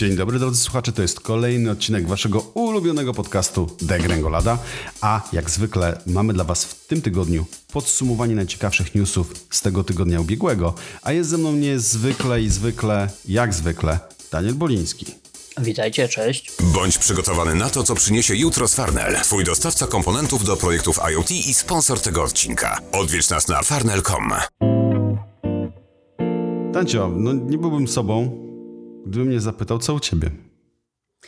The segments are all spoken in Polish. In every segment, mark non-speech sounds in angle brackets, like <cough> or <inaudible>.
Dzień dobry drodzy słuchacze, to jest kolejny odcinek waszego ulubionego podcastu Degrengolada, a jak zwykle mamy dla was w tym tygodniu podsumowanie najciekawszych newsów z tego tygodnia ubiegłego, a jest ze mną niezwykle i zwykle, jak zwykle, Daniel Boliński. Witajcie, cześć. Bądź przygotowany na to, co przyniesie jutro z Farnell, twój dostawca komponentów do projektów IoT i sponsor tego odcinka. Odwiedź nas na farnell.com. Tancio, no nie byłbym sobą, gdybym mnie zapytał, co u ciebie.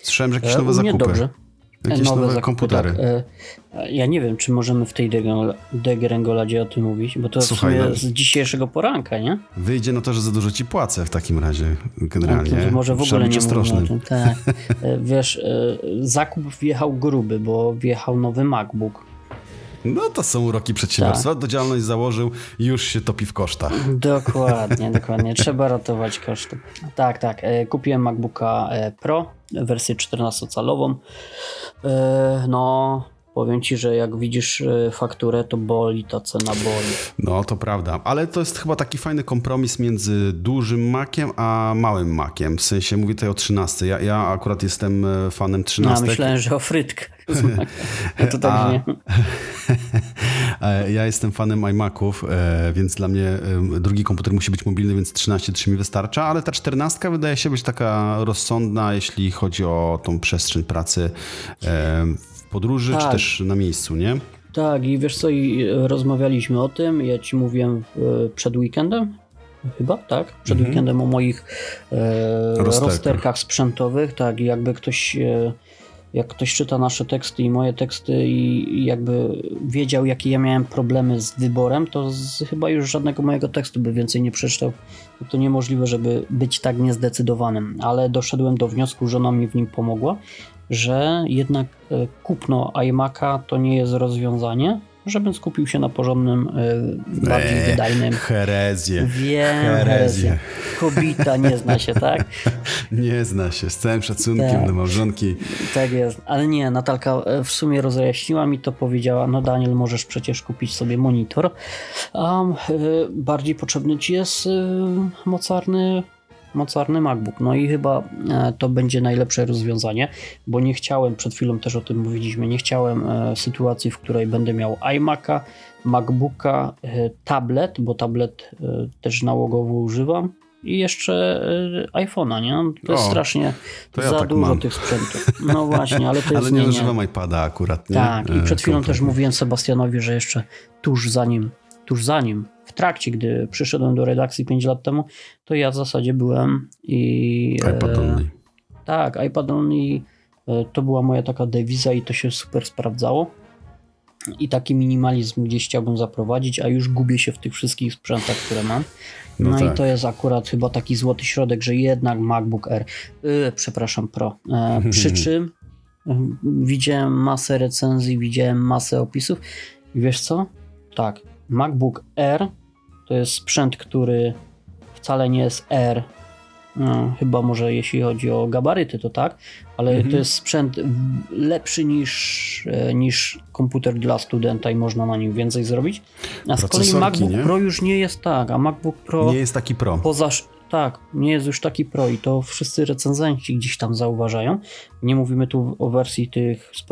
Słyszałem, że jakieś E, nowe zakupy. dobrze. Jakieś nowe, zakupy, komputery. Tak. E, Ja nie wiem, czy możemy w tej degrengol- degrengoladzie o tym mówić, bo to Słuchaj, w sumie no- z dzisiejszego poranka, nie? Wyjdzie na to, że za dużo ci płacę w takim razie, No, generalnie. to może w ogóle nie mówimy o tym. Tak. E, Wiesz, zakup wjechał gruby, bo wjechał nowy MacBook. No to są uroki przedsiębiorstwa. Tak. Do działalność założył już się topi w kosztach. Dokładnie, <laughs> dokładnie. Trzeba ratować koszty. Tak, tak. E, Kupiłem MacBooka e, Pro, wersję 14-calową. E, No, powiem ci, że jak widzisz e, fakturę, to boli, ta cena boli. No to prawda, ale to jest chyba taki fajny kompromis między dużym Maciem a małym Maciem. W sensie mówię tutaj o 13. Ja, ja akurat jestem e, fanem No, 13. myślałem, że o frytkach. A <laughs> to tak A- nie. <laughs> E, Ja jestem fanem iMaców, więc dla mnie drugi komputer musi być mobilny, więc 13.3 mi wystarcza, ale ta 14 wydaje się być taka rozsądna, jeśli chodzi o tą przestrzeń pracy podróży, czy Tak. też na miejscu, nie? Tak, i wiesz co, i e, rozmawialiśmy o tym, ja ci mówiłem e, przed weekendem, chyba, tak? Przed weekendem o moich e, Rozterkach. rozterkach sprzętowych, tak, i jakby ktoś, e, jak ktoś czyta nasze teksty i moje teksty i, jakby wiedział, jakie ja miałem problemy z wyborem, to z, chyba już żadnego mojego tekstu by więcej nie przeczytał. To niemożliwe, żeby być tak niezdecydowanym, ale doszedłem do wniosku, żona mi w nim pomogła, że jednak e, kupno iMac'a to nie jest rozwiązanie, żebym skupił się na porządnym, e, bardziej Eee, wydajnym. Herezję. Wiem, herezję. Kobita nie zna się, tak? <laughs> Nie zna się, z całym szacunkiem Tak. do małżonki. Tak jest. Ale nie, Natalka e, w sumie rozjaśniła mi to, powiedziała, no Daniel, możesz przecież kupić sobie monitor, a bardziej potrzebny ci jest mocarny mocarny MacBook. No i chyba e, to będzie najlepsze rozwiązanie, bo nie chciałem, przed chwilą też o tym mówiliśmy, nie chciałem e, sytuacji, w której będę miał iMac'a, MacBooka, e, tablet, bo tablet też nałogowo używam i jeszcze iPhone'a, nie? To jest O, strasznie to ja za tak dużo mam. tych sprzętów. No <laughs> właśnie, ale to jest Ale nie nie, używam iPada akurat, nie? Tak, i przed chwilą też mówiłem Sebastianowi, że jeszcze tuż za nim, tuż za nim, w trakcie, gdy przyszedłem do redakcji 5 lat temu, to ja w zasadzie byłem i... e, iPad only. tak, iPad only e, to była moja taka dewiza i to się super sprawdzało. I taki minimalizm gdzieś chciałbym zaprowadzić, a już gubię się w tych wszystkich sprzętach, które mam. No No, tak. i to jest akurat chyba taki złoty środek, że jednak MacBook Air, yy, przepraszam, Pro. E, przy <laughs> czym y, widziałem masę recenzji, widziałem masę opisów i wiesz co? Tak, MacBook Air to jest sprzęt, który wcale nie jest Air, no, chyba może jeśli chodzi o gabaryty, to tak, ale Mhm. to jest sprzęt lepszy niż, e, niż komputer dla studenta i można na nim więcej zrobić. A z kolei MacBook nie? Pro już nie jest tak, a MacBook Pro Nie jest taki pro. poza. Tak, nie jest już taki pro i to wszyscy recenzenci gdzieś tam zauważają. Nie mówimy tu o wersji tych z,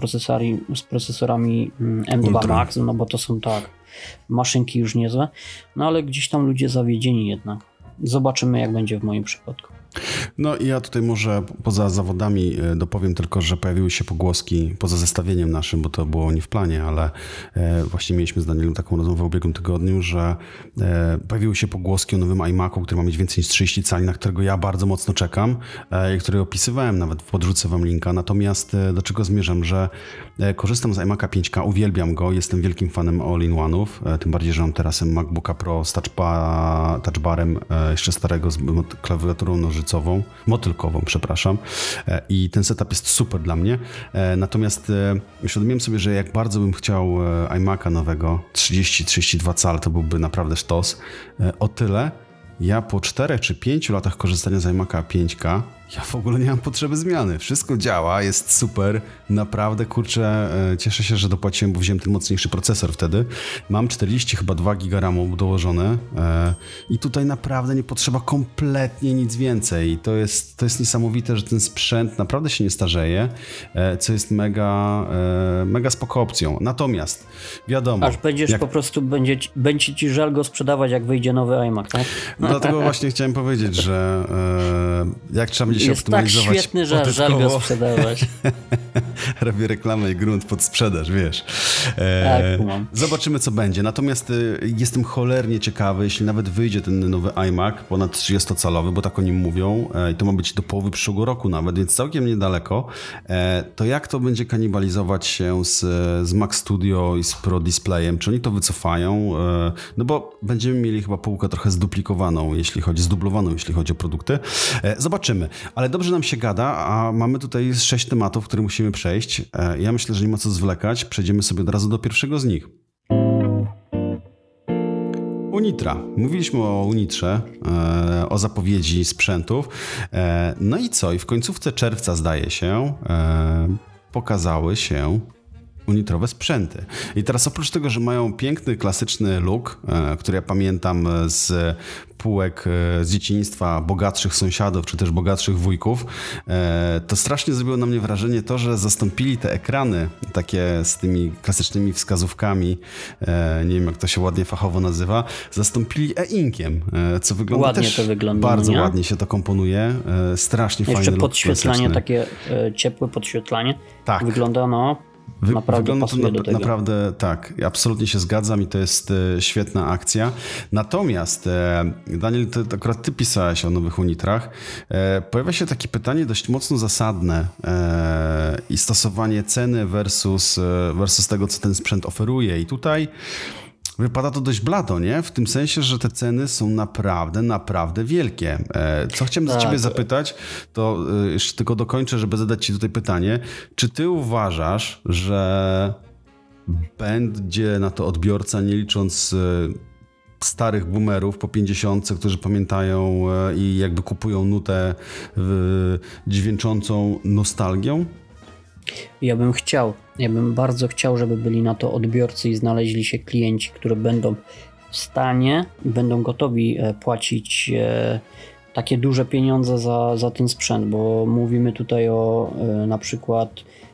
z procesorami mm, M2 Ultra. Max, no bo to są tak, maszynki już niezłe, no ale gdzieś tam ludzie zawiedzieni jednak. Zobaczymy jak będzie w moim przypadku. No i ja tutaj może poza zawodami e, dopowiem tylko, że pojawiły się pogłoski, poza zestawieniem naszym, bo to było nie w planie, ale e, właśnie mieliśmy z Danielem taką rozmowę w ubiegłym tygodniu, że e, pojawiły się pogłoski o nowym iMacu, który ma mieć więcej niż 30 cali, na którego ja bardzo mocno czekam i który opisywałem, nawet podrzucę wam linka. Natomiast do czego zmierzam, że korzystam z iMac'a 5K, uwielbiam go, jestem wielkim fanem all-in-one'ów, e, tym bardziej, że mam teraz MacBooka Pro z touchba, touchbarem e, jeszcze starego z klawiaturą nożycową, motylkową, przepraszam. E, I ten setup jest super dla mnie. E, Natomiast e, uświadomiłem sobie, że jak bardzo bym chciał e, iMac'a nowego, 30-32 cal, to byłby naprawdę sztos. E, O tyle ja po 4 czy 5 latach korzystania z iMac'a 5K ja w ogóle nie mam potrzeby zmiany. Wszystko działa, jest super. Naprawdę, kurczę, e, cieszę się, że dopłaciłem, bo wziąłem ten mocniejszy procesor wtedy. Mam 40 chyba 2 giga RAMu dołożone e, i tutaj naprawdę nie potrzeba kompletnie nic więcej. To jest, to jest niesamowite, że ten sprzęt naprawdę się nie starzeje, e, co jest mega, mega spoko opcją. Natomiast, wiadomo... Aż będziesz jak... po prostu, będzie, będzie ci żal go sprzedawać, jak wyjdzie nowy iMac, tak? Dlatego właśnie chciałem powiedzieć, że jak trzeba będzie się jest tak świetny, że żal go sprzedawać. <laughs> Robię reklamę i grunt pod sprzedaż, wiesz. E, tak, zobaczymy, co będzie. Natomiast y, jestem cholernie ciekawy, jeśli nawet wyjdzie ten nowy iMac ponad 30-calowy, bo tak o nim mówią, e, i to ma być do połowy przyszłego roku nawet, więc całkiem niedaleko, e, to jak to będzie kanibalizować się z, z Mac Studio i z Pro Displayem? Czy oni to wycofają? E, no bo będziemy mieli chyba półkę trochę zduplikowaną, jeśli chodzi, zdublowaną, jeśli chodzi o produkty. Zobaczymy. Ale dobrze nam się gada, a mamy tutaj sześć tematów, które musimy przejść. E, ja myślę, że nie ma co zwlekać. Przejdziemy sobie od razu do pierwszego z nich. Unitra. Mówiliśmy o Unitrze, e, o zapowiedzi sprzętów. E, no i co? I w końcówce czerwca, zdaje się, pokazały się unitrowe sprzęty. I teraz oprócz tego, że mają piękny, klasyczny look, który ja pamiętam z półek e, z dzieciństwa bogatszych sąsiadów, czy też bogatszych wujków, e, to strasznie zrobiło na mnie wrażenie to, że zastąpili te ekrany takie z tymi klasycznymi wskazówkami, e, nie wiem jak to się ładnie fachowo nazywa, zastąpili e-inkiem, co wygląda ładnie też to wygląda, bardzo nie? ładnie się to komponuje, strasznie Jeszcze fajny podświetlanie, takie ciepłe podświetlanie, tak. wygląda no Wy, naprawdę wygląda to na, naprawdę tak, absolutnie się zgadzam i to jest e, świetna akcja. Natomiast, e, Daniel, to, to akurat ty pisałeś o nowych unitrach. E, pojawia się takie pytanie dość mocno zasadne e, i stosowanie ceny versus, e, versus tego, co ten sprzęt oferuje. I tutaj Wypada to dość blado, nie? W tym sensie, że te ceny są naprawdę, naprawdę wielkie. E, co chciałem tak. ciebie zapytać, to e, jeszcze tylko dokończę, żeby zadać ci tutaj pytanie. Czy ty uważasz, że będzie na to odbiorca, nie licząc e, starych boomerów po 50, którzy pamiętają i jakby kupują nutę dźwięczącą nostalgią? Ja bym chciał, ja bym bardzo chciał, żeby byli na to odbiorcy i znaleźli się klienci, którzy będą w stanie i będą gotowi e, płacić e, takie duże pieniądze za, za ten sprzęt, bo mówimy tutaj o e, na przykład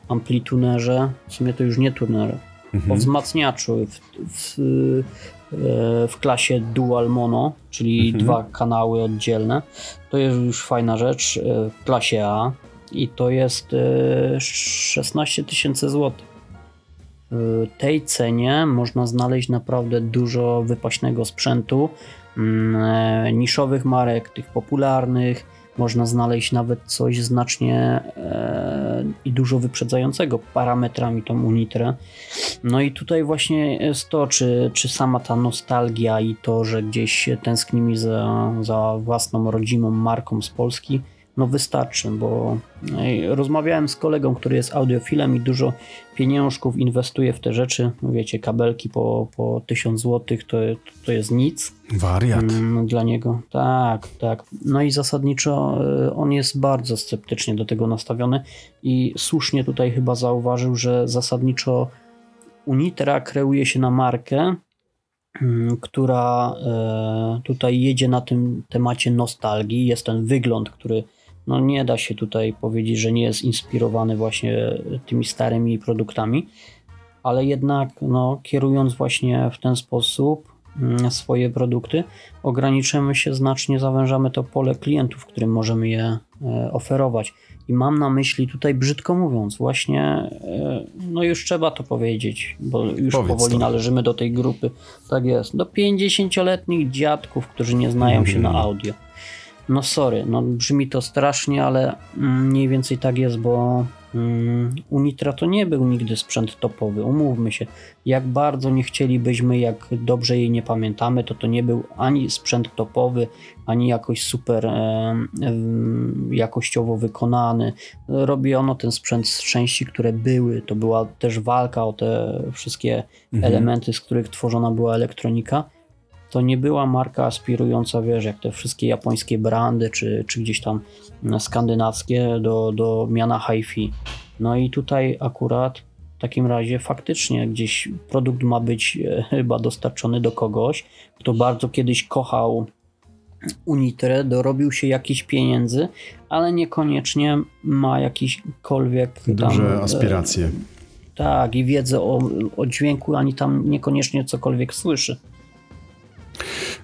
amplitunerze, w sumie to już nie tuner, mhm. o wzmacniaczu w, w, w klasie Dual Mono, czyli mhm. dwa kanały oddzielne. To jest już fajna rzecz. W klasie A i to jest 16 tysięcy złotych. W tej cenie można znaleźć naprawdę dużo wypaśnego sprzętu, mm, e, niszowych marek, tych popularnych. Można znaleźć nawet coś znacznie e, i dużo wyprzedzającego parametrami tą Unitrę. No i tutaj właśnie jest to, czy, czy sama ta nostalgia i to, że gdzieś tęsknimy za, za własną rodzimą marką z Polski, no wystarczy, bo rozmawiałem z kolegą, który jest audiofilem i dużo pieniążków inwestuje w te rzeczy. Wiecie, kabelki po, po 1000 zł to, to jest nic. Wariat. Mm, dla niego. Tak, tak. No i zasadniczo e, on jest bardzo sceptycznie do tego nastawiony i słusznie tutaj chyba zauważył, że zasadniczo Unitra kreuje się na markę, mm, która e, tutaj jedzie na tym temacie nostalgii. Jest ten wygląd, który no nie da się tutaj powiedzieć, że nie jest inspirowany właśnie tymi starymi produktami, ale jednak no, kierując właśnie w ten sposób mm, swoje produkty, ograniczymy się znacznie, zawężamy to pole klientów, którym możemy je e, oferować. I mam na myśli tutaj, brzydko mówiąc, właśnie, e, no już trzeba to powiedzieć, bo już Powiedz powoli to. należymy do tej grupy. Tak jest. Do 50-letnich dziadków, którzy nie znają się na mhm. audio. No sorry, no brzmi to strasznie, ale mm, mniej więcej tak jest, bo um, Unitra to nie był nigdy sprzęt topowy, umówmy się. Jak bardzo nie chcielibyśmy, jak dobrze jej nie pamiętamy, to to nie był ani sprzęt topowy, ani jakoś super e, jakościowo wykonany. Robiono ten sprzęt z części, które były, to była też walka o te wszystkie mhm. elementy, z których tworzona była elektronika to nie była marka aspirująca, wiesz, jak te wszystkie japońskie brandy, czy, czy gdzieś tam skandynawskie do, do miana hi-fi. No i tutaj akurat w takim razie faktycznie gdzieś produkt ma być e, chyba dostarczony do kogoś, kto bardzo kiedyś kochał Unitre, dorobił się jakichś pieniędzy, ale niekoniecznie ma jakiśkolwiek tam, Duże aspiracje. tak, i wiedzę o, o dźwięku, ani tam niekoniecznie cokolwiek słyszy.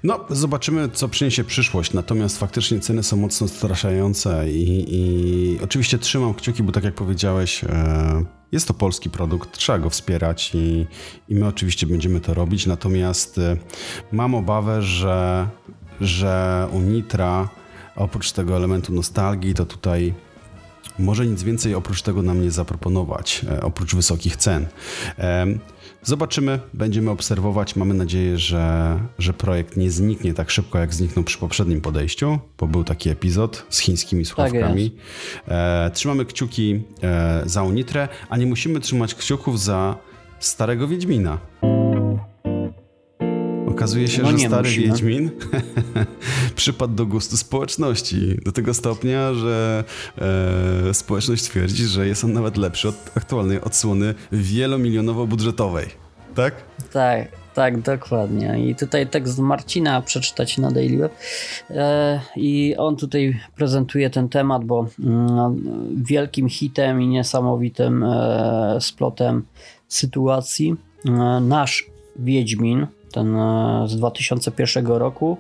No, zobaczymy, co przyniesie przyszłość. Natomiast faktycznie ceny są mocno straszające i, i oczywiście trzymam kciuki, bo tak jak powiedziałeś, e, jest to polski produkt, trzeba go wspierać i, i my oczywiście będziemy to robić. Natomiast e, mam obawę, że, że u Nitra oprócz tego elementu nostalgii, to tutaj może nic więcej oprócz tego nam nie zaproponować, e, oprócz wysokich cen. E, Zobaczymy, będziemy obserwować. Mamy nadzieję, że, że projekt nie zniknie tak szybko, jak zniknął przy poprzednim podejściu, bo był taki epizod z chińskimi słuchawkami. e, trzymamy kciuki e, za Unitrę, a nie musimy trzymać kciuków za starego Wiedźmina. Okazuje się, No że stary musimy. Wiedźmin <laughs> przypadł do gustu społeczności. Do tego stopnia, że e, społeczność twierdzi, że jest on nawet lepszy od aktualnej odsłony wielomilionowo-budżetowej. Tak? Tak, tak, dokładnie. I tutaj tekst Marcina przeczytać na Daily Web. E, I on tutaj prezentuje ten temat, bo mm, wielkim hitem i niesamowitym e, splotem sytuacji e, nasz Wiedźmin, ten z 2001 roku,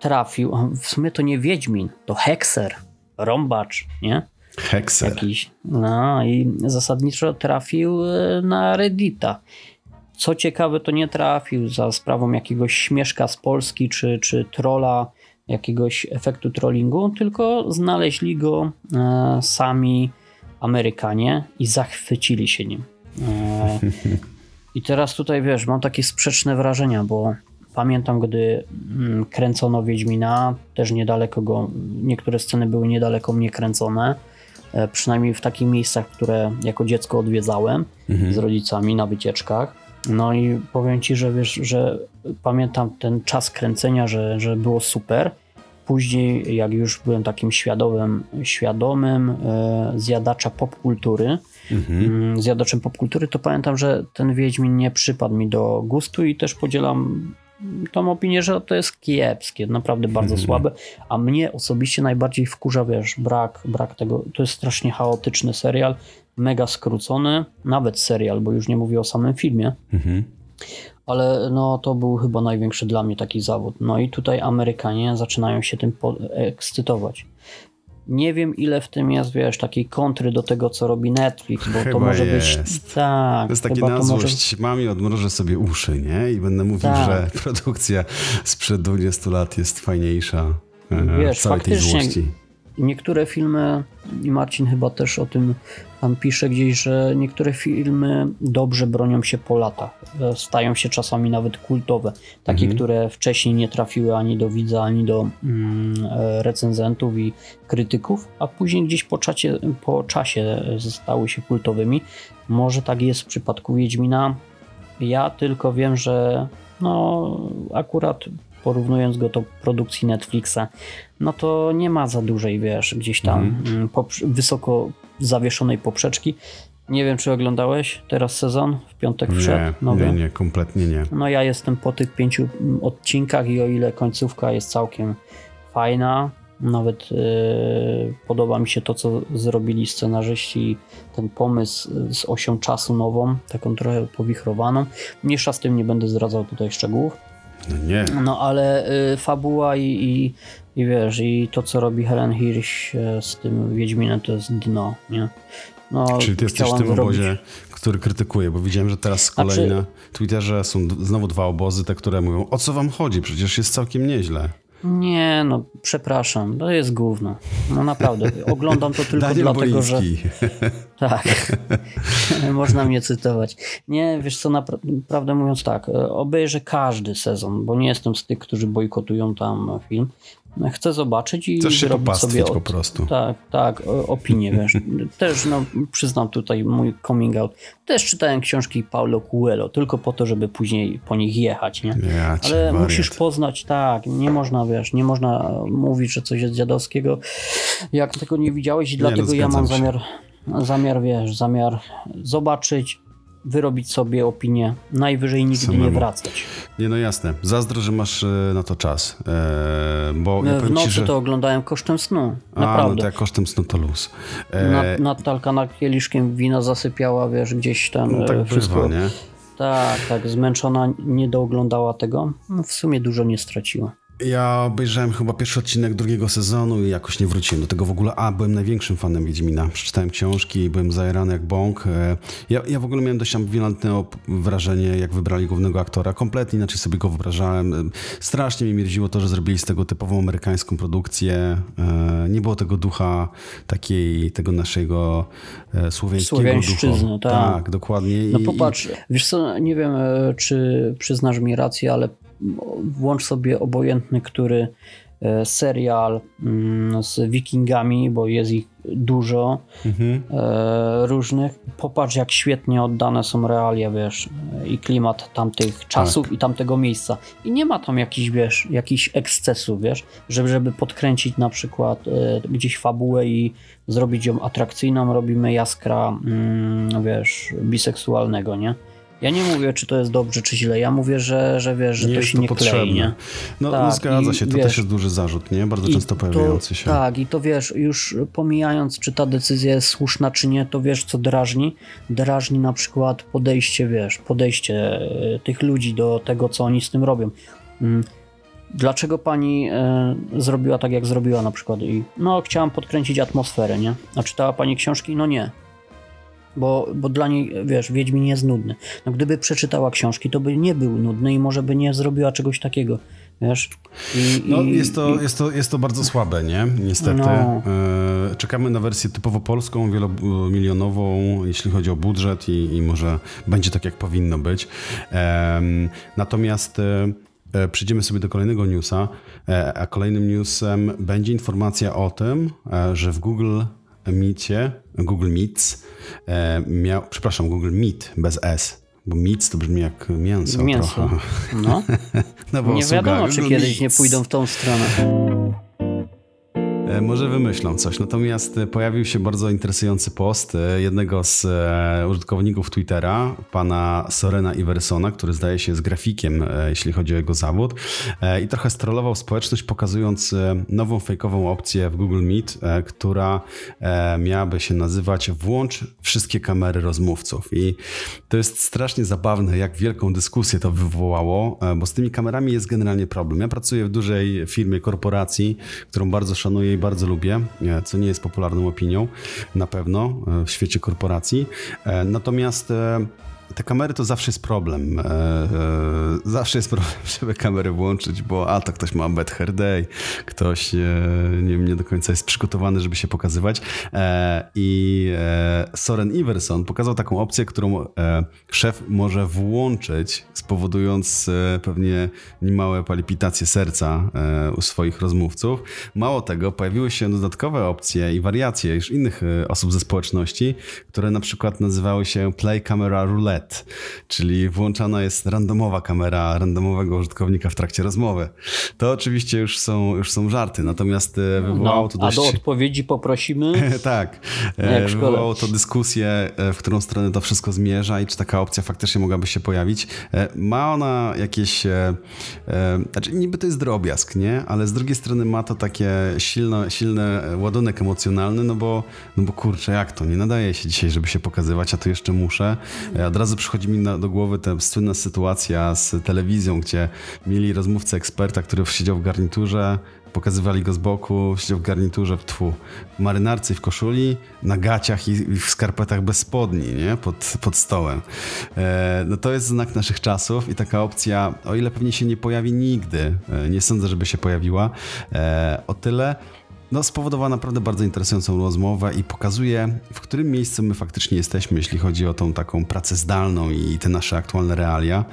trafił. W sumie to nie Wiedźmin, to Hekser, rąbacz, nie? Hekser. jakiś. No i zasadniczo trafił e, na Reddita. Co ciekawe, to nie trafił za sprawą jakiegoś śmieszka z Polski czy, czy trola, jakiegoś efektu trollingu, tylko znaleźli go e, sami Amerykanie i zachwycili się nim. E, <laughs> I teraz tutaj wiesz, mam takie sprzeczne wrażenia, bo pamiętam, gdy mm, kręcono Wiedźmina, też niedaleko go, niektóre sceny były niedaleko mnie kręcone e, przynajmniej w takich miejscach, które jako dziecko odwiedzałem z rodzicami na wycieczkach. No i powiem ci, że wiesz, że pamiętam ten czas kręcenia, że, że było super. Później, jak już byłem takim świadomym, świadomym e, zjadacza popkultury, mm, zjadaczem popkultury, to pamiętam, że ten Wiedźmin nie przypadł mi do gustu i też podzielam tą opinię, że to jest kiepskie, naprawdę bardzo słabe, a mnie osobiście najbardziej wkurza, wiesz, brak, brak tego, to jest strasznie chaotyczny serial, mega skrócony, nawet serial, bo już nie mówię o samym filmie, ale no to był chyba największy dla mnie taki zawód. No i tutaj Amerykanie zaczynają się tym ekscytować. Nie wiem ile w tym jest, wiesz, takiej kontry do tego, co robi Netflix, bo to Chyba może być... jest. Tak, To jest takie na to może- złość. Mam i odmrożę sobie uszy, nie? I będę mówił, Tak. że produkcja sprzed 20 lat jest fajniejsza. e, Wiesz, w całej tej złości. Niektóre filmy, i Marcin chyba też o tym tam pisze gdzieś, że niektóre filmy dobrze bronią się po latach. E, Stają się czasami nawet kultowe. Takie, Mhm. które wcześniej nie trafiły ani do widza, ani do mm, e, recenzentów i krytyków, a później gdzieś po, czacie, po czasie zostały się kultowymi. Może tak jest w przypadku Wiedźmina. Ja tylko wiem, że no akurat porównując go do produkcji Netflixa, no to nie ma za dużej, wiesz, gdzieś tam mm, poprze- wysoko zawieszonej poprzeczki. Nie wiem, czy oglądałeś teraz sezon? W piątek wszedł Nie, nowy. nie, nie, kompletnie nie. No ja jestem po tych pięciu mm, odcinkach i o ile końcówka jest całkiem fajna, nawet yy, podoba mi się to, co zrobili scenarzyści, ten pomysł z osią czasu nową, taką trochę powichrowaną. Mniejsza z tym nie będę zdradzał tutaj szczegółów. No nie. No ale y, fabuła i, i, i wiesz, i to co robi Helen Hirsch y, z tym Wiedźminem to jest dno, nie? No, Czyli ty jesteś w tym zrobić- obozie, który krytykuje, bo widziałem, że teraz kolei Znaczy- na Twitterze są znowu dwa obozy, te, które mówią, o co wam chodzi, przecież jest całkiem nieźle. Nie, no przepraszam, to jest gówno. No naprawdę, oglądam to tylko Daniel dlatego, że... Boliński. <laughs> Tak, <laughs> można mnie cytować. Nie, wiesz co, napra- naprawdę mówiąc tak, e, obejrzę każdy sezon, bo nie jestem z tych, którzy bojkotują tam film. Chcę zobaczyć i Chcesz się sobie po prostu. Tak, tak, opinię, wiesz. <laughs> Też, no, przyznam tutaj mój coming out. Też czytałem książki Paulo Coelho, tylko po to, żeby później po nich jechać, nie? Ja Ale musisz poznać, tak, nie można, wiesz, nie można mówić, że coś jest dziadowskiego, jak tego nie widziałeś i no, dlatego ja mam się. zamiar, zamiar, wiesz, zamiar zobaczyć, wyrobić sobie opinię, najwyżej nigdy nie Samemu. wracać. Nie, no jasne. Zazdro, że masz e, na to czas. E, bo ja w powiem nocy ci, że... to oglądałem kosztem snu, A, no naprawdę. to jak kosztem snu to luz. E, Na, Natalka nad kieliszkiem wina zasypiała, wiesz, gdzieś tam no, e, tak wszystko. bywa, nie? Tak, tak, zmęczona, nie dooglądała tego. No, w sumie dużo nie straciła. Ja obejrzałem chyba pierwszy odcinek drugiego sezonu i jakoś nie wróciłem do tego w ogóle. A, byłem największym fanem Wiedźmina. Przeczytałem książki i byłem zajarany jak bąk. E, Ja, ja w ogóle miałem dość ambiwalentne wrażenie, jak wybrali głównego aktora. Kompletnie inaczej sobie go wyobrażałem. E, Strasznie mnie mierziło to, że zrobili z tego typową amerykańską produkcję. E, Nie było tego ducha takiej, tego naszego słowiańskiego ducha. tak. Tak, dokładnie. No I- popatrz, wiesz co, nie wiem, czy przyznasz mi rację, ale włącz sobie obojętny, który e, serial mm, z wikingami, bo jest ich dużo Mhm. e, różnych. Popatrz, jak świetnie oddane są realia, wiesz, i klimat tamtych czasów Tak. i tamtego miejsca. I nie ma tam jakichś, wiesz, jakichś ekscesów, wiesz, żeby, żeby podkręcić na przykład e, gdzieś fabułę i zrobić ją atrakcyjną, robimy jaskra, mm, wiesz, biseksualnego, nie? Ja nie mówię, czy to jest dobrze, czy źle. Ja mówię, że, że wiesz, że Nie to się to nie potrzebne. klei, nie? No, no Tak, zgadza i się, to wiesz- też jest duży zarzut, nie? Bardzo często pojawiający się. Tak, i to wiesz, już pomijając, czy ta decyzja jest słuszna, czy nie, to wiesz, co drażni. Drażni na przykład podejście, wiesz, podejście e, tych ludzi do tego, co oni z tym robią. Mm. Dlaczego pani e, zrobiła tak, jak zrobiła na przykład? I, no, chciałam podkręcić atmosferę, nie? A czytała pani książki? No nie. Bo, bo dla niej, wiesz, Wiedźmin jest nudny. No, gdyby przeczytała książki, to by nie był nudny i może by nie zrobiła czegoś takiego, wiesz? I, No, i- jest, to, i- jest, to, jest to bardzo słabe, nie? Niestety. No. E, czekamy na wersję typowo polską, wielomilionową, jeśli chodzi o budżet i, i może będzie tak, jak powinno być. Natomiast e, e, przejdziemy sobie do kolejnego newsa, a kolejnym newsem będzie informacja o tym, że w Google Meetie, Google Meets e, miał, przepraszam, Google Meet bez S, bo Meets to brzmi jak mięso, Mięso. trochę. No. <laughs> Nowa Nie usługa, wiadomo, czy kiedyś nie pójdą w tą stronę. E, Może wymyślą coś. Natomiast e, pojawił się bardzo interesujący post e, jednego z użytkowników Twittera, pana Sorena Iversona, który zdaje się jest grafikiem, jeśli chodzi o jego zawód. I trochę strollował społeczność, pokazując nową fejkową opcję w Google Meet, która miałaby się nazywać Włącz wszystkie kamery rozmówców. I to jest strasznie zabawne, jak wielką dyskusję to wywołało, bo z tymi kamerami jest generalnie problem. Ja pracuję w dużej firmie, korporacji, którą bardzo szanuję bardzo lubię, e, co nie jest popularną opinią na pewno e, w świecie korporacji. E, Natomiast te kamery to zawsze jest problem. E, e, Zawsze jest problem, <laughs> żeby kamerę włączyć, bo a to ktoś ma bad hair day, ktoś e, nie, nie do końca jest przygotowany, żeby się pokazywać. E, I e, Soren Iverson pokazał taką opcję, którą e, szef może włączyć, spowodując pewnie niemałe palpitacje serca u swoich rozmówców. Mało tego, pojawiły się dodatkowe opcje i wariacje już innych osób ze społeczności, które na przykład nazywały się Play Camera Roulette, czyli włączana jest randomowa kamera randomowego użytkownika w trakcie rozmowy. To oczywiście już są, już są żarty, natomiast e, wywołało No, to a dość... do odpowiedzi poprosimy. <laughs> tak. Jak E. Wywołało to dyskusję, e, w którą stronę to wszystko zmierza i czy taka opcja faktycznie mogłaby się pojawić. Ma ona jakieś. Znaczy, niby to jest drobiazg, nie? Ale z drugiej strony ma to takie silne, silny ładunek emocjonalny, no bo, no bo kurczę, jak to? Nie nadaje się dzisiaj, żeby się pokazywać, a tu jeszcze muszę. Od razu przychodzi mi na, do głowy ta słynna sytuacja z telewizją, gdzie mieli rozmówcę eksperta, który siedział w garniturze, Pokazywali go z boku, siedział w garniturze w tfu, w marynarce i w koszuli, na gaciach i w skarpetach bez spodni, nie? Pod, pod stołem. E, no to jest znak naszych czasów i taka opcja, o ile pewnie się nie pojawi nigdy, e, nie sądzę, żeby się pojawiła, e, o tyle no, spowodowała naprawdę bardzo interesującą rozmowę i pokazuje, w którym miejscu my faktycznie jesteśmy, jeśli chodzi o tą taką pracę zdalną i te nasze aktualne realia.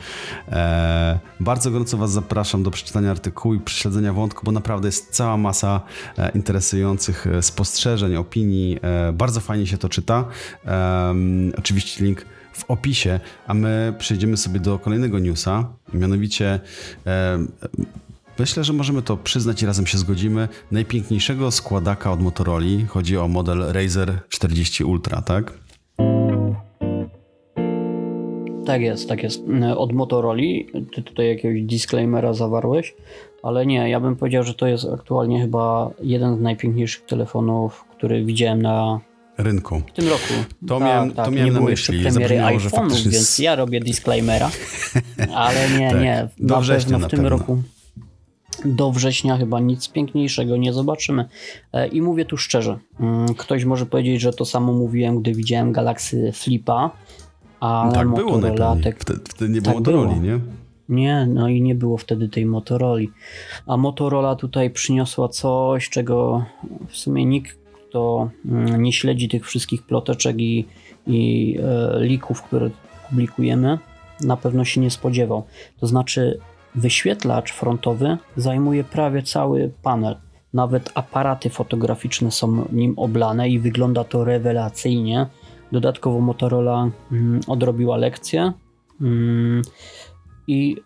E, bardzo gorąco Was zapraszam do przeczytania artykułu i prześledzenia wątku, bo naprawdę jest cała masa e, interesujących e, spostrzeżeń, opinii. E, bardzo fajnie się to czyta. Oczywiście link w opisie, a my przejdziemy sobie do kolejnego newsa, mianowicie e, Myślę, że możemy to przyznać i razem się zgodzimy. Najpiękniejszego składaka od Motorola chodzi o model Razer 40 Ultra, tak? Tak jest, tak jest. Od Motorola. Ty tutaj jakiegoś disclaimera zawarłeś, ale nie, ja bym powiedział, że to jest aktualnie chyba jeden z najpiękniejszych telefonów, który widziałem na rynku. W tym roku. To tak, miałem, tak, to miałem na myśli. premiery faktycznie... więc ja robię disclaimera. <laughs> Ale nie, tak. nie. Do września w tym pewno. roku do września chyba nic piękniejszego nie zobaczymy. E, I mówię tu szczerze. Mm, ktoś może powiedzieć, że to samo mówiłem, gdy widziałem Galaxy Flipa, ale tak było tak, wtedy, wtedy nie było tak Motorola, było. nie? Nie, no i nie było wtedy tej Motorola. A Motorola tutaj przyniosła coś, czego w sumie nikt, kto mm, nie śledzi tych wszystkich ploteczek i, i e, lików, które publikujemy, na pewno się nie spodziewał. To znaczy Wyświetlacz frontowy zajmuje prawie cały panel. Nawet aparaty fotograficzne są nim oblane i wygląda to rewelacyjnie. Dodatkowo Motorola mm, odrobiła lekcję mm, i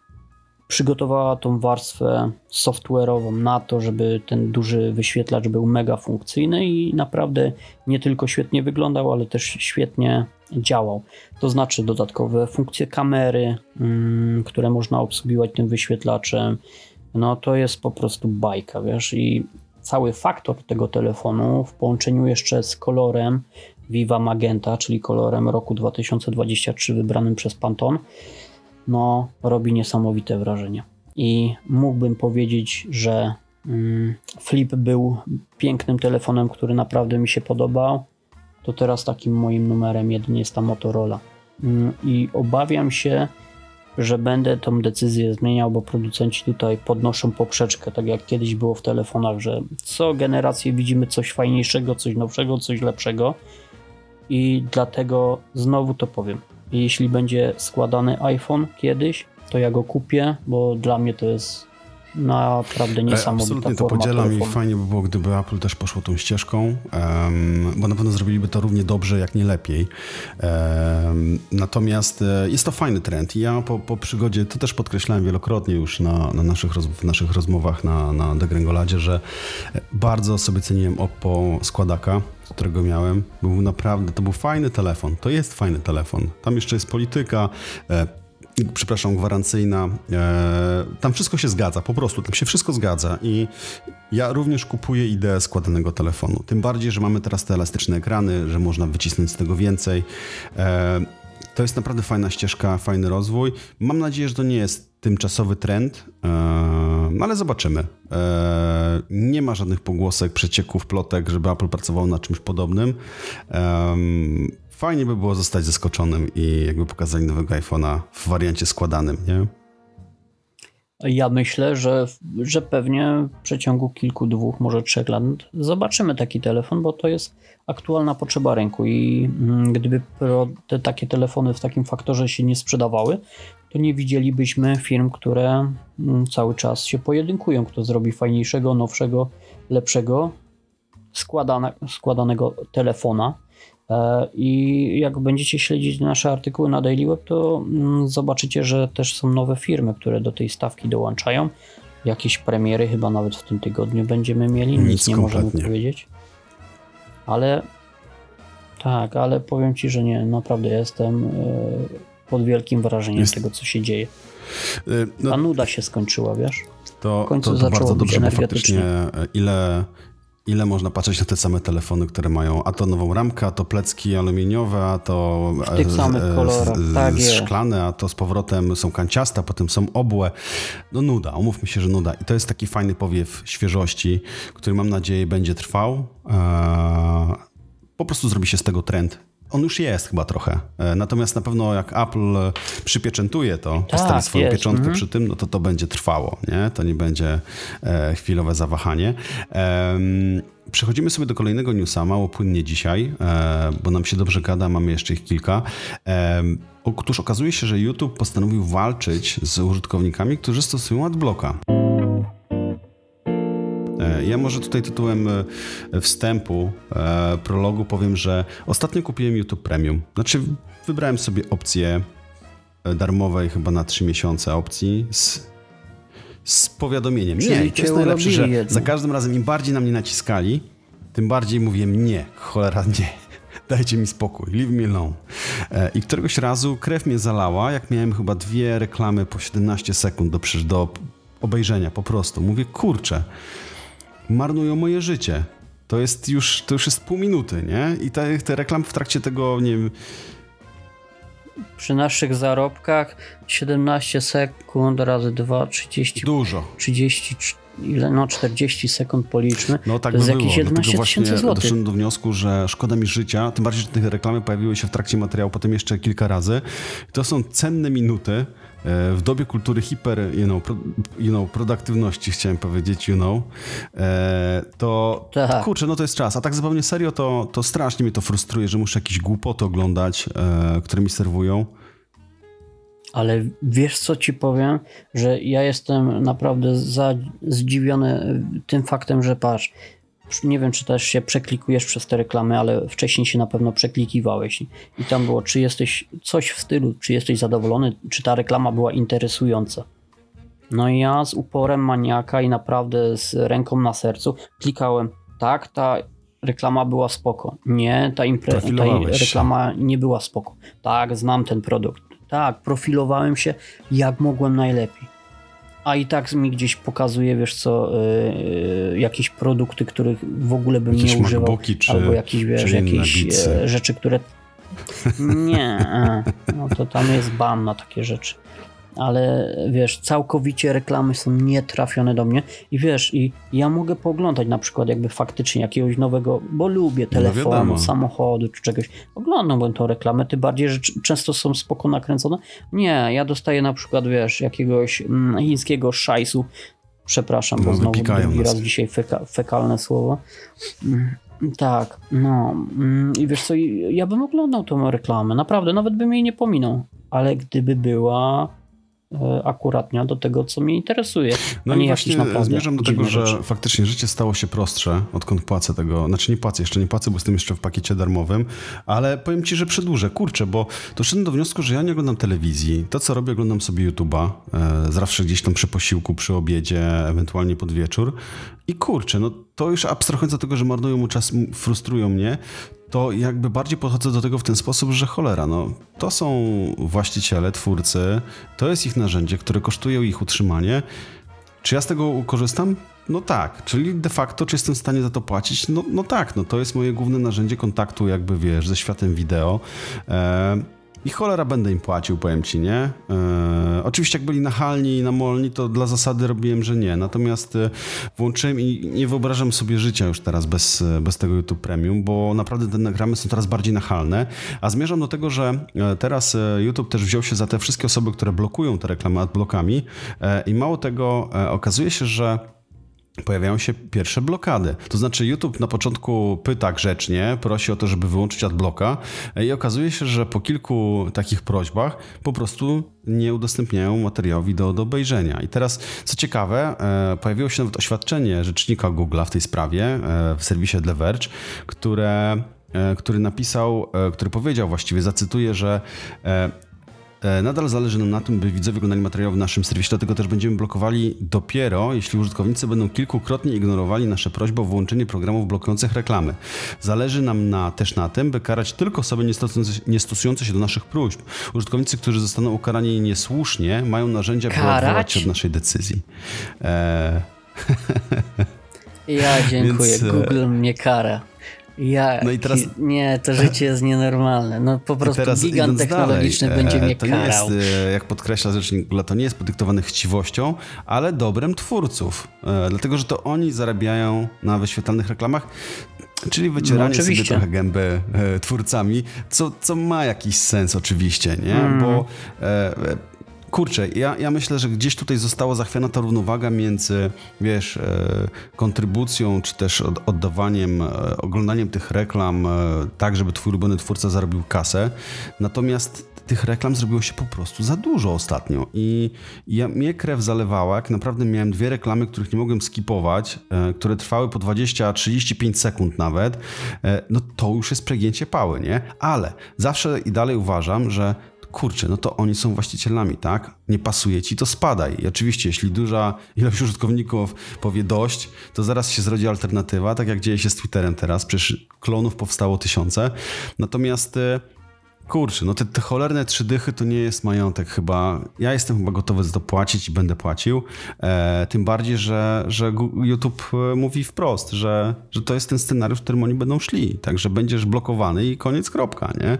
przygotowała tą warstwę software'ową na to, żeby ten duży wyświetlacz był mega funkcyjny i naprawdę nie tylko świetnie wyglądał, ale też świetnie działał. To znaczy dodatkowe funkcje kamery, mm, które można obsługiwać tym wyświetlaczem. No to jest po prostu bajka, wiesz, i cały faktor tego telefonu w połączeniu jeszcze z kolorem Viva Magenta, czyli kolorem roku 2023 wybranym przez Pantone, no robi niesamowite wrażenie. I mógłbym powiedzieć, że mm, Flip był pięknym telefonem, który naprawdę mi się podobał to teraz takim moim numerem jeden jest ta Motorola. Mm, I obawiam się, że będę tą decyzję zmieniał, bo producenci tutaj podnoszą poprzeczkę, tak jak kiedyś było w telefonach, że co generację widzimy coś fajniejszego, coś nowszego, coś lepszego. I dlatego znowu to powiem. Jeśli będzie składany iPhone kiedyś, to ja go kupię, bo dla mnie to jest Naprawdę niesamowita Absolutnie to podzielam telefonu. i fajnie by było, gdyby Apple też poszło tą ścieżką, bo na pewno zrobiliby to równie dobrze, jak nie lepiej. Natomiast e, jest to fajny trend i ja po, po przygodzie, to też podkreślałem wielokrotnie już na, na naszych, roz, w naszych rozmowach na, na Degrengoladzie, że bardzo sobie ceniłem Oppo składaka, którego miałem. Był naprawdę, to był fajny telefon. To jest fajny telefon. Tam jeszcze jest polityka, e, przepraszam, gwarancyjna. E, tam wszystko się zgadza, po prostu, tam się wszystko zgadza i ja również kupuję ideę składanego telefonu. Tym bardziej, że mamy teraz te elastyczne ekrany, że można wycisnąć z tego więcej. E, to jest naprawdę fajna ścieżka, fajny rozwój. Mam nadzieję, że to nie jest tymczasowy trend, e, no ale zobaczymy. Nie ma żadnych pogłosek, przecieków, plotek, żeby Apple pracował nad czymś podobnym fajnie by było zostać zaskoczonym i jakby pokazali nowego iPhone'a w wariancie składanym, nie? Ja myślę, że, że pewnie w przeciągu kilku, dwóch, może trzech lat zobaczymy taki telefon, bo to jest aktualna potrzeba rynku i mm, gdyby te takie telefony w takim faktorze się nie sprzedawały, to nie widzielibyśmy firm, które mm, cały czas się pojedynkują, kto zrobi fajniejszego, nowszego, lepszego składane, składanego telefona I jak będziecie śledzić nasze artykuły na Daily Web, to mm, zobaczycie, że też są nowe firmy, które do tej stawki dołączają. Jakieś premiery chyba nawet w tym tygodniu będziemy mieli, nic, nic nie kompletnie. możemy powiedzieć. Ale tak, ale powiem Ci, że nie, naprawdę jestem e, pod wielkim wrażeniem Jest... tego, co się dzieje. E, no, Ta nuda się skończyła, wiesz? To, w końcu to, to bardzo dobrze, bo faktycznie ile ile można patrzeć na te same telefony, które mają a to nową ramkę, a to plecki aluminiowe, a to w tych samych kolorach, tak szklane, a to z powrotem są kanciaste, a potem są obłe. No nuda, umówmy się, że nuda. I to jest taki fajny powiew świeżości, który mam nadzieję będzie trwał. Eee, po prostu zrobi się z tego trend on już jest chyba trochę. E, natomiast na pewno jak Apple przypieczętuje to, tak, postawi swoją jest. pieczątkę -hmm. przy tym, no to to będzie trwało, nie? To nie będzie e, chwilowe zawahanie. przechodzimy sobie do kolejnego newsa, mało płynnie dzisiaj, e, bo nam się dobrze gada, mamy jeszcze ich kilka. E, otóż okazuje się, że YouTube postanowił walczyć z użytkownikami, którzy stosują adblocka. E, Ja może tutaj tytułem e, wstępu, e, prologu powiem, że ostatnio kupiłem YouTube Premium. Znaczy wybrałem sobie opcję darmowej chyba na 3 miesiące opcji z, z powiadomieniem. Czyli nie, to jest najlepsze, że jedno. za każdym razem im bardziej na mnie naciskali, tym bardziej mówiłem nie, cholera nie. <laughs> Dajcie mi spokój, leave me alone. I któregoś razu krew mnie zalała, jak miałem chyba dwie reklamy po 17 sekund do, do obejrzenia po prostu. Mówię, kurczę, marnują moje życie. To jest już, to już jest pół minuty, nie? I te, te reklamy w trakcie tego, nie wiem, Przy naszych zarobkach 17 sekund razy 2, 30, dużo. 30, ile, no 40 sekund policzmy. No tak to jest by jakieś było. Dlatego 11 właśnie tysięcy złotych. doszedłem do wniosku, że szkoda mi życia, tym bardziej, że te reklamy pojawiły się w trakcie materiału potem jeszcze kilka razy. To są cenne minuty w dobie kultury hiper, you know, pro, you know produktywności, chciałem powiedzieć, you know, e, to Tak. kurczę, no to jest czas. A tak zupełnie serio, to, to strasznie mnie to frustruje, że muszę jakieś głupoty oglądać, e, które mi serwują. Ale wiesz co ci powiem, że ja jestem naprawdę za, zdziwiony tym faktem, że patrz, nie wiem czy też się przeklikujesz przez te reklamy, ale wcześniej się na pewno przeklikiwałeś i tam było, czy jesteś coś w stylu, czy jesteś zadowolony, czy ta reklama była interesująca. No i ja z uporem maniaka i naprawdę z ręką na sercu klikałem, tak, ta reklama była spoko. Nie, ta, impre- ta reklama nie była spoko. Tak, znam ten produkt. Tak, profilowałem się jak mogłem najlepiej. A i tak mi gdzieś pokazuje, wiesz co, yy, jakieś produkty, których w ogóle bym Jakieś nie używał. MacBooki czy- albo jakieś, wiesz, jakieś e, rzeczy, które... Nie, e, no to tam jest ban na takie rzeczy. Ale wiesz, całkowicie reklamy są nietrafione do mnie i wiesz, i ja mogę pooglądać na przykład jakby faktycznie jakiegoś nowego, bo lubię telefonu, wiadomo. samochodu czy czegoś. Oglądam tą reklamę, tym bardziej, że często są spoko nakręcone. Nie, ja dostaję na przykład, wiesz, jakiegoś mm, chińskiego szajsu, przepraszam, bo No, znowu wypikają drugi raz dzisiaj feka, fekalne słowo. Mm, Tak, no mm, i wiesz co, ja bym oglądał tą reklamę, naprawdę, nawet bym jej nie pominął, ale gdyby była akuratnia do tego, co mnie interesuje, No nie właśnie zmierzam do tego, że faktycznie życie stało się prostsze, odkąd płacę tego. Znaczy nie płacę, jeszcze nie płacę, bo jestem jeszcze w pakiecie darmowym, ale powiem ci, że przedłużę. Kurczę, bo doszedłem do wniosku, że ja nie oglądam telewizji. To, co robię, oglądam sobie YouTube'a, e, zawsze gdzieś tam przy posiłku, przy obiedzie, ewentualnie pod wieczór. I kurczę, no to już abstrahując od tego, że marnują mu czas, frustrują mnie, to jakby bardziej podchodzę do tego w ten sposób, że cholera, no to są właściciele, twórcy, to jest ich narzędzie, które kosztuje ich utrzymanie. Czy ja z tego korzystam? No tak, czyli de facto, czy jestem w stanie za to płacić? No, no tak, no to jest moje główne narzędzie kontaktu, jakby wiesz, ze światem wideo. E, I cholera będę im płacił, powiem ci, nie? E, oczywiście, jak byli nachalni i namolni, to dla zasady robiłem, że nie. Natomiast e, włączyłem i nie wyobrażam sobie życia już teraz bez, e, bez tego YouTube Premium, bo naprawdę te nagramy są coraz bardziej nachalne. A zmierzam do tego, że teraz YouTube też wziął się za te wszystkie osoby, które blokują te reklamy adblokami. E, I mało tego, okazuje się, że pojawiają się pierwsze blokady. To znaczy YouTube na początku pyta grzecznie, prosi o to, żeby wyłączyć adblocka e, i okazuje się, że po kilku takich prośbach po prostu nie udostępniają materiałowi do, do obejrzenia. I teraz, co ciekawe, e, pojawiło się nawet oświadczenie rzecznika Google'a w tej sprawie e, w serwisie The Verge, które który napisał, który powiedział właściwie, zacytuję, że Nadal zależy nam na tym, by widzowie oglądali materiał w naszym serwisie, dlatego też będziemy blokowali dopiero, jeśli użytkownicy będą kilkukrotnie ignorowali nasze prośby o włączenie programów blokujących reklamy. Zależy nam na, też na tym, by karać tylko osoby niestosujące, niestosujące się do naszych próśb. Użytkownicy, którzy zostaną ukarani niesłusznie, mają narzędzia, by odwołać się od naszej decyzji. E, <laughs> Ja dziękuję, Więc, e, Google mnie kara. Ja, No i teraz- Nie, to życie jest nienormalne. No po prostu teraz gigant technologiczny dalej, będzie mnie to nie karał. jest, e, jak podkreśla rzecznik Google, to nie jest podyktowane chciwością, ale dobrem twórców. E, Dlatego, że to oni zarabiają na wyświetlanych reklamach, czyli wycieranie No, sobie trochę gęby e, twórcami, co, co ma jakiś sens oczywiście, nie? Mm. Bo e, kurczę, ja, ja myślę, że gdzieś tutaj została zachwiana ta równowaga między, wiesz, e, kontrybucją, czy też od, oddawaniem, e, oglądaniem tych reklam e, tak, żeby twój ulubiony twórca zarobił kasę. Natomiast tych reklam zrobiło się po prostu za dużo ostatnio i ja, mnie krew zalewała, jak naprawdę miałem dwie reklamy, których nie mogłem skipować, e, które trwały po 20-35 sekund nawet, e, no to już jest przegięcie pały, nie? Ale zawsze i dalej uważam, że kurczę, no to oni są właścicielami, tak? Nie pasuje ci, to spadaj. I oczywiście, jeśli duża ilość <laughs> użytkowników powie dość, to zaraz się zrodzi alternatywa, tak jak dzieje się z Twitterem teraz, przecież klonów powstało tysiące. Natomiast e, Kurczę, no te, te cholerne trzy dychy to nie jest majątek chyba. Ja jestem chyba gotowy za to płacić i będę płacił. E, tym bardziej, że, że YouTube e, mówi wprost, że, że to jest ten scenariusz, w którym oni będą szli. Także będziesz blokowany i koniec, kropka, nie?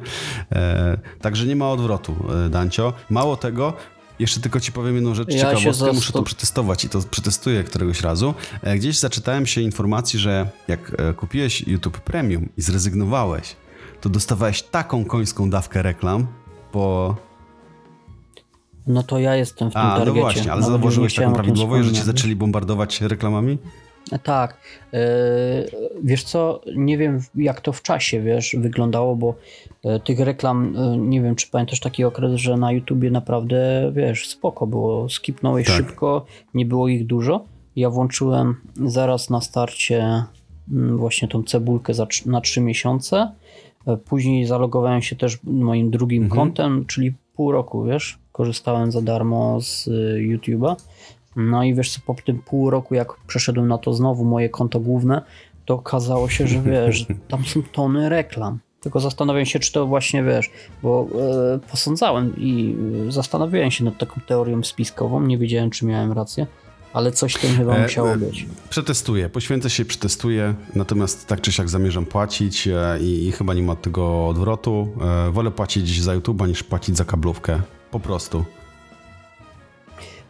E, także nie ma odwrotu, e, Dancio. Mało tego, jeszcze tylko ci powiem jedną rzecz Ja ciekawostkę, muszę to przetestować i to przetestuję któregoś razu. E, Gdzieś zaczytałem się informacji, że jak kupiłeś YouTube Premium i zrezygnowałeś, to dostawałeś taką końską dawkę reklam, bo... No to ja jestem w tym A, no targecie. właśnie, ale Nawet założyłeś chciałem taką prawidłowość, że cię zaczęli bombardować reklamami? Tak. Yy, Wiesz co, nie wiem jak to w czasie, wiesz, wyglądało, bo e, tych reklam, e, nie wiem czy pamiętasz taki okres, że na YouTubie naprawdę, wiesz, spoko było, skipnąłeś Tak. szybko, nie było ich dużo. Ja włączyłem zaraz na starcie mm, właśnie tą cebulkę na 3 miesiące. E, Później zalogowałem się też moim drugim Mhm. kontem, czyli pół roku, wiesz, korzystałem za darmo z y, YouTube'a. No i wiesz co, po tym pół roku, jak przeszedłem na to znowu moje konto główne, to okazało się, że wiesz, <laughs> tam są tony reklam. Tylko zastanawiam się, czy to właśnie wiesz, bo e, posądzałem i e, zastanawiałem się nad taką teorią spiskową, nie wiedziałem, czy miałem rację, ale coś w tym chyba E, musiało e, być. Przetestuję, poświęcę się, przetestuję, natomiast tak czy siak zamierzam płacić e, i, i chyba nie ma od tego odwrotu. Wolę płacić za YouTube'a niż płacić za kablówkę. Po prostu.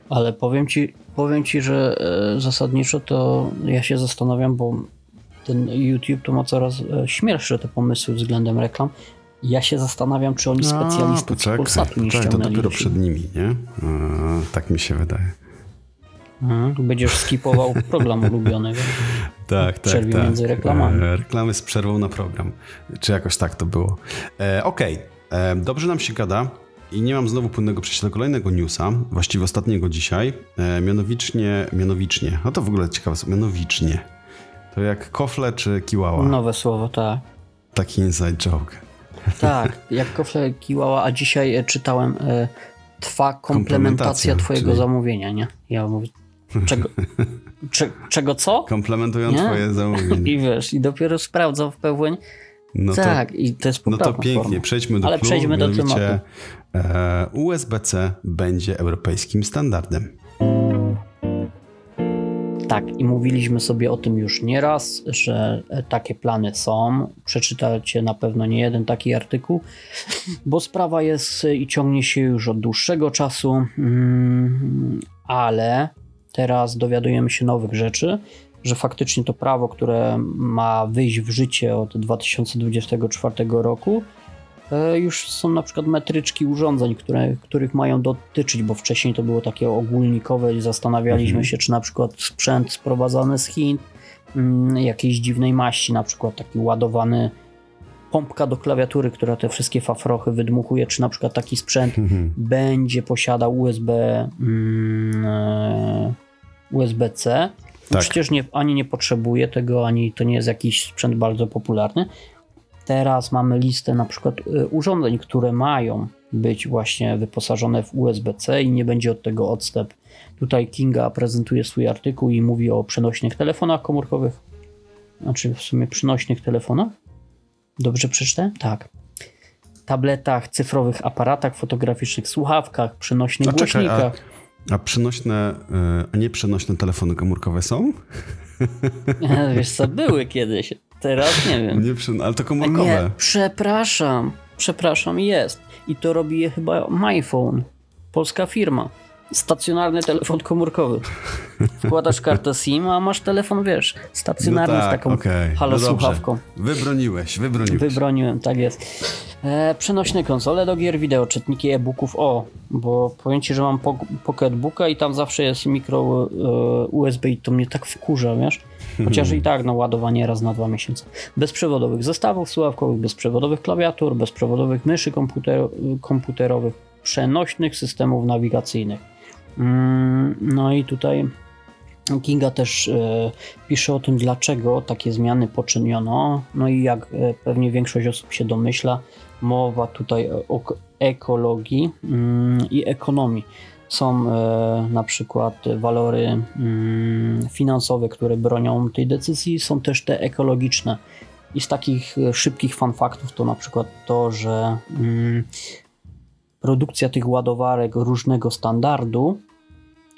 Ale powiem ci, powiem ci, że zasadniczo to ja się zastanawiam, bo ten YouTube to ma coraz śmielsze te pomysły względem reklam. Ja się zastanawiam, czy oni specjalistów z Polsatu nie poczekaj, to dopiero do przed nimi, nie? Tak mi się wydaje. Mhm, Będziesz skipował <laughs> program ulubiony. Tak, tak, tak. między reklamami. E, reklamy z przerwą na program. Czy jakoś tak to było. E, Okej, E, dobrze nam się gada i nie mam znowu płynnego przejścia do kolejnego newsa, właściwie ostatniego dzisiaj, e, mianowicznie, mianowicznie, no to w ogóle ciekawe, są, mianowicznie. To jak kofle czy kiłała? Nowe słowo, tak. Taki inside joke. Tak, <laughs> jak kofle kiłała, a dzisiaj e, czytałem e, trwa komplementacja Komplementacja, twojego czyli- zamówienia, nie? Ja mówię, czego, cze, czego co? Komplementują Nie? twoje zamówienie. <laughs> I wiesz, i dopiero sprawdzał w pełni. No to, tak, i to jest no to pięknie, forma. przejdźmy do Ale przejdźmy do tematu. e, USB-C będzie europejskim standardem. Tak, i mówiliśmy sobie o tym już nieraz, że e, takie plany są. Przeczytacie na pewno nie jeden taki artykuł, bo sprawa jest e, i ciągnie się już od dłuższego czasu, mm, ale teraz dowiadujemy się nowych rzeczy, że faktycznie to prawo, które ma wyjść w życie od 2024 roku, e, już są na przykład metryczki urządzeń, które, których mają dotyczyć, bo wcześniej to było takie ogólnikowe i zastanawialiśmy Mhm. się, czy na przykład sprzęt sprowadzany z Chin, mm, jakiejś dziwnej maści, na przykład taki ładowany pompka do klawiatury, która te wszystkie fafrochy wydmuchuje, czy na przykład taki sprzęt będzie posiadał USB mm, e, USB-C. Tak. Przecież nie, ani nie potrzebuje tego, ani to nie jest jakiś sprzęt bardzo popularny. Teraz mamy listę na przykład y, urządzeń, które mają być właśnie wyposażone w USB-C i nie będzie od tego odstęp. Tutaj Kinga prezentuje swój artykuł i mówi o przenośnych telefonach komórkowych. Znaczy w sumie przynośnych telefonach. Dobrze przeczytałem? Tak. Tabletach, cyfrowych aparatach fotograficznych, słuchawkach, przenośnych A czekaj, a- głośnikach. A przenośne, e, a nieprzenośne telefony komórkowe są? <laughs> Wiesz co, były kiedyś. Teraz nie wiem. Nie przy... Ale to Nie, komórkowe. przepraszam. Przepraszam, jest. I to robi je chyba MyPhone. Polska firma. Stacjonarny telefon komórkowy. Wkładasz kartę SIM, a masz telefon, wiesz, stacjonarny no z tak, taką okej. halo no. Wybroniłeś, wybroniłeś. Wybroniłem, tak jest. E, przenośne konsole do gier wideo, czytniki e-booków, o, bo powiem ci, że mam po, pocketbooka i tam zawsze jest mikro e, USB i to mnie tak wkurza, wiesz? Chociaż i tak, no ładowanie raz na dwa miesiące. Bezprzewodowych zestawów słuchawkowych, bezprzewodowych klawiatur, bezprzewodowych myszy komputer, komputerowych, przenośnych systemów nawigacyjnych. Mm, no i tutaj Kinga też e, pisze o tym, dlaczego takie zmiany poczyniono. No i jak e, pewnie większość osób się domyśla, mowa tutaj o ekologii mm, i ekonomii. Są e, na przykład walory mm, finansowe, które bronią tej decyzji, są też te ekologiczne. I z takich szybkich fun faktów to na przykład to, że produkcja tych ładowarek różnego standardu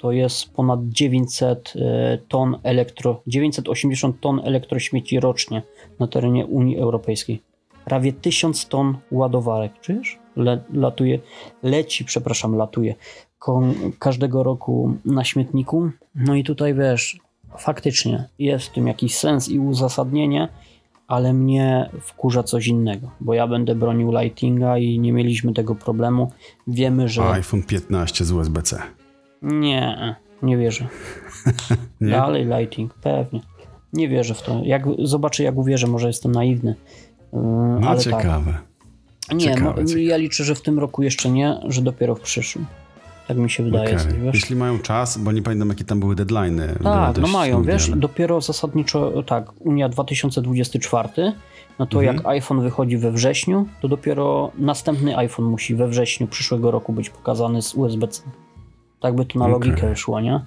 to jest ponad 900 e, ton elektro, 980 ton elektrośmieci rocznie na terenie Unii Europejskiej. Prawie 1000 ton ładowarek, czujesz? Le, latuje, leci, przepraszam, latuje każdego roku na śmietniku. No i tutaj wiesz, faktycznie jest w tym jakiś sens i uzasadnienie, ale mnie wkurza coś innego, bo ja będę bronił Lightinga i nie mieliśmy tego problemu. Wiemy, że iPhone 15 z USB-C. Nie, nie wierzę. <laughs> Nie? Dalej Lighting, pewnie. Nie wierzę w to. Jak, zobaczę, jak uwierzę, może jestem naiwny. Yy, No ale ciekawe. tak. Nie, ciekawe, mo- ciekawe. ja liczę, że w tym roku jeszcze nie, że dopiero w przyszłym. Tak mi się wydaje. Okej. sobie, wiesz? Jeśli mają czas, bo nie pamiętam jakie tam były deadline'y. Tak, no mają, wiesz, trudne. dopiero zasadniczo tak, Unia 2024, no to Mhm. jak iPhone wychodzi we wrześniu, to dopiero następny iPhone musi we wrześniu przyszłego roku być pokazany z USB-C. Tak by to na Okej. logikę szło, nie?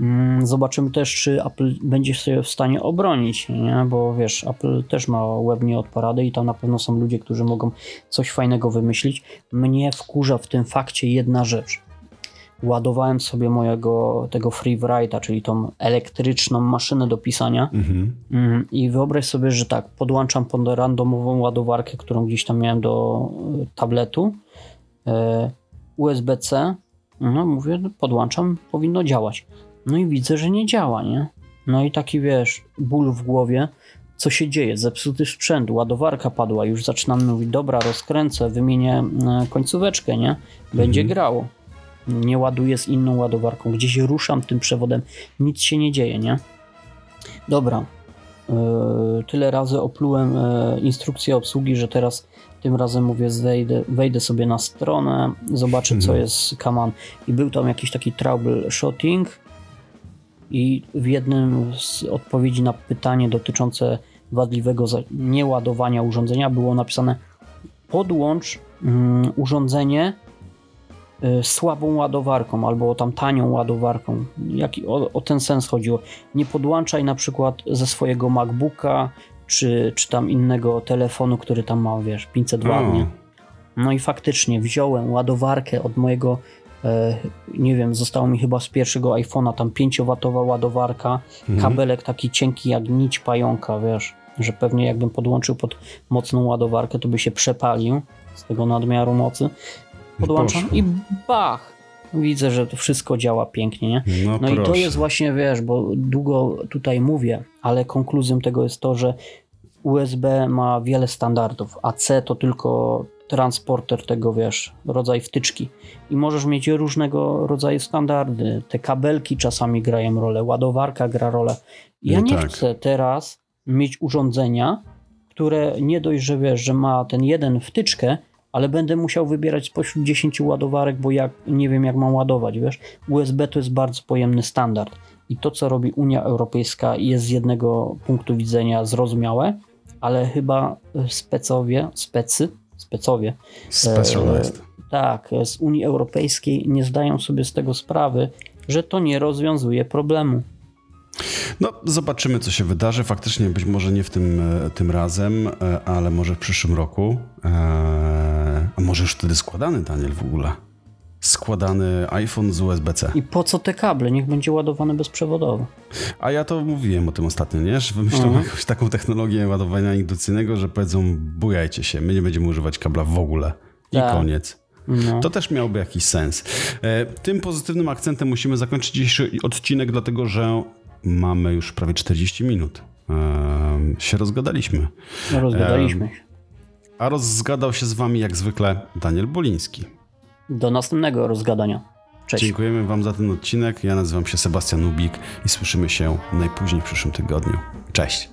Mm, Zobaczymy też, czy Apple będzie się w stanie obronić, nie? Bo wiesz, Apple też ma łebnie od parady i tam na pewno są ludzie, którzy mogą coś fajnego wymyślić. Mnie wkurza w tym fakcie jedna rzecz ładowałem sobie mojego tego FreeWrite'a, czyli tą elektryczną maszynę do pisania Mhm. Mm, i wyobraź sobie, że tak, podłączam pod randomową ładowarkę, którą gdzieś tam miałem do e, tabletu, e, USB-C, no mówię, podłączam, powinno działać. No i widzę, że nie działa, nie? No i taki, wiesz, ból w głowie, co się dzieje, zepsuty sprzęt, ładowarka padła, już zaczynam mówić, dobra, rozkręcę, wymienię e, końcóweczkę, nie? Będzie Mhm. grało. Nie ładuję z inną ładowarką, gdzieś ruszam tym przewodem, nic się nie dzieje, nie? Dobra, e, tyle razy oplułem e, instrukcję obsługi, że teraz tym razem mówię, wejdę, wejdę sobie na stronę, zobaczę co Mhm. jest kaman. I był tam jakiś taki troubleshooting i w jednym z odpowiedzi na pytanie dotyczące wadliwego nieładowania urządzenia było napisane podłącz mm, urządzenie y, słabą ładowarką albo tam tanią ładowarką. Jaki, o, o ten sens chodziło. Nie podłączaj na przykład ze swojego MacBooka czy, czy tam innego telefonu, który tam ma, wiesz, 500 O. W. nie? No i faktycznie wziąłem ładowarkę od mojego, e, nie wiem, zostało mi chyba z pierwszego iPhone'a tam 5W ładowarka, Mhm. kabelek taki cienki jak nić pająka, wiesz, że pewnie jakbym podłączył pod mocną ładowarkę, to by się przepalił z tego nadmiaru mocy. Podłączam Poszło. i bach! Widzę, że to wszystko działa pięknie, nie? No, No i to jest właśnie, wiesz, bo długo tutaj mówię, ale konkluzją tego jest to, że USB ma wiele standardów, a C to tylko transporter tego, wiesz, rodzaj wtyczki. I możesz mieć różnego rodzaju standardy. Te kabelki czasami grają rolę, ładowarka gra rolę. Ja No nie tak. chcę teraz mieć urządzenia, które nie dość, że wiesz, że ma ten jeden wtyczkę, ale będę musiał wybierać spośród 10 ładowarek, bo jak nie wiem jak mam ładować, wiesz. USB to jest bardzo pojemny standard. I to, co robi Unia Europejska, jest z jednego punktu widzenia zrozumiałe, ale chyba specowie, specy, specowie, Specialized. tak, z Unii Europejskiej nie zdają sobie z tego sprawy, że to nie rozwiązuje problemu. No, zobaczymy, co się wydarzy. Faktycznie być może nie w tym, e, tym razem, e, ale może w przyszłym roku. E, A może już wtedy składany, Daniel, w ogóle? Składany iPhone z USB-C. I po co te kable? Niech będzie ładowane bezprzewodowo. A ja to mówiłem o tym ostatnio, nie? Że wymyślą Mhm. jakąś taką technologię ładowania indukcyjnego, że powiedzą bujajcie się, my nie będziemy używać kabla w ogóle. I Tak. koniec. No. To też miałoby jakiś sens. E, Tym pozytywnym akcentem musimy zakończyć dzisiejszy odcinek, dlatego że mamy już prawie 40 minut. Się rozgadaliśmy. No, Rozgadaliśmy się. A rozgadał się z wami jak zwykle Daniel Boliński. Do następnego rozgadania. Cześć. Dziękujemy wam za ten odcinek. Ja nazywam się Sebastian Nubik i słyszymy się najpóźniej w przyszłym tygodniu. Cześć.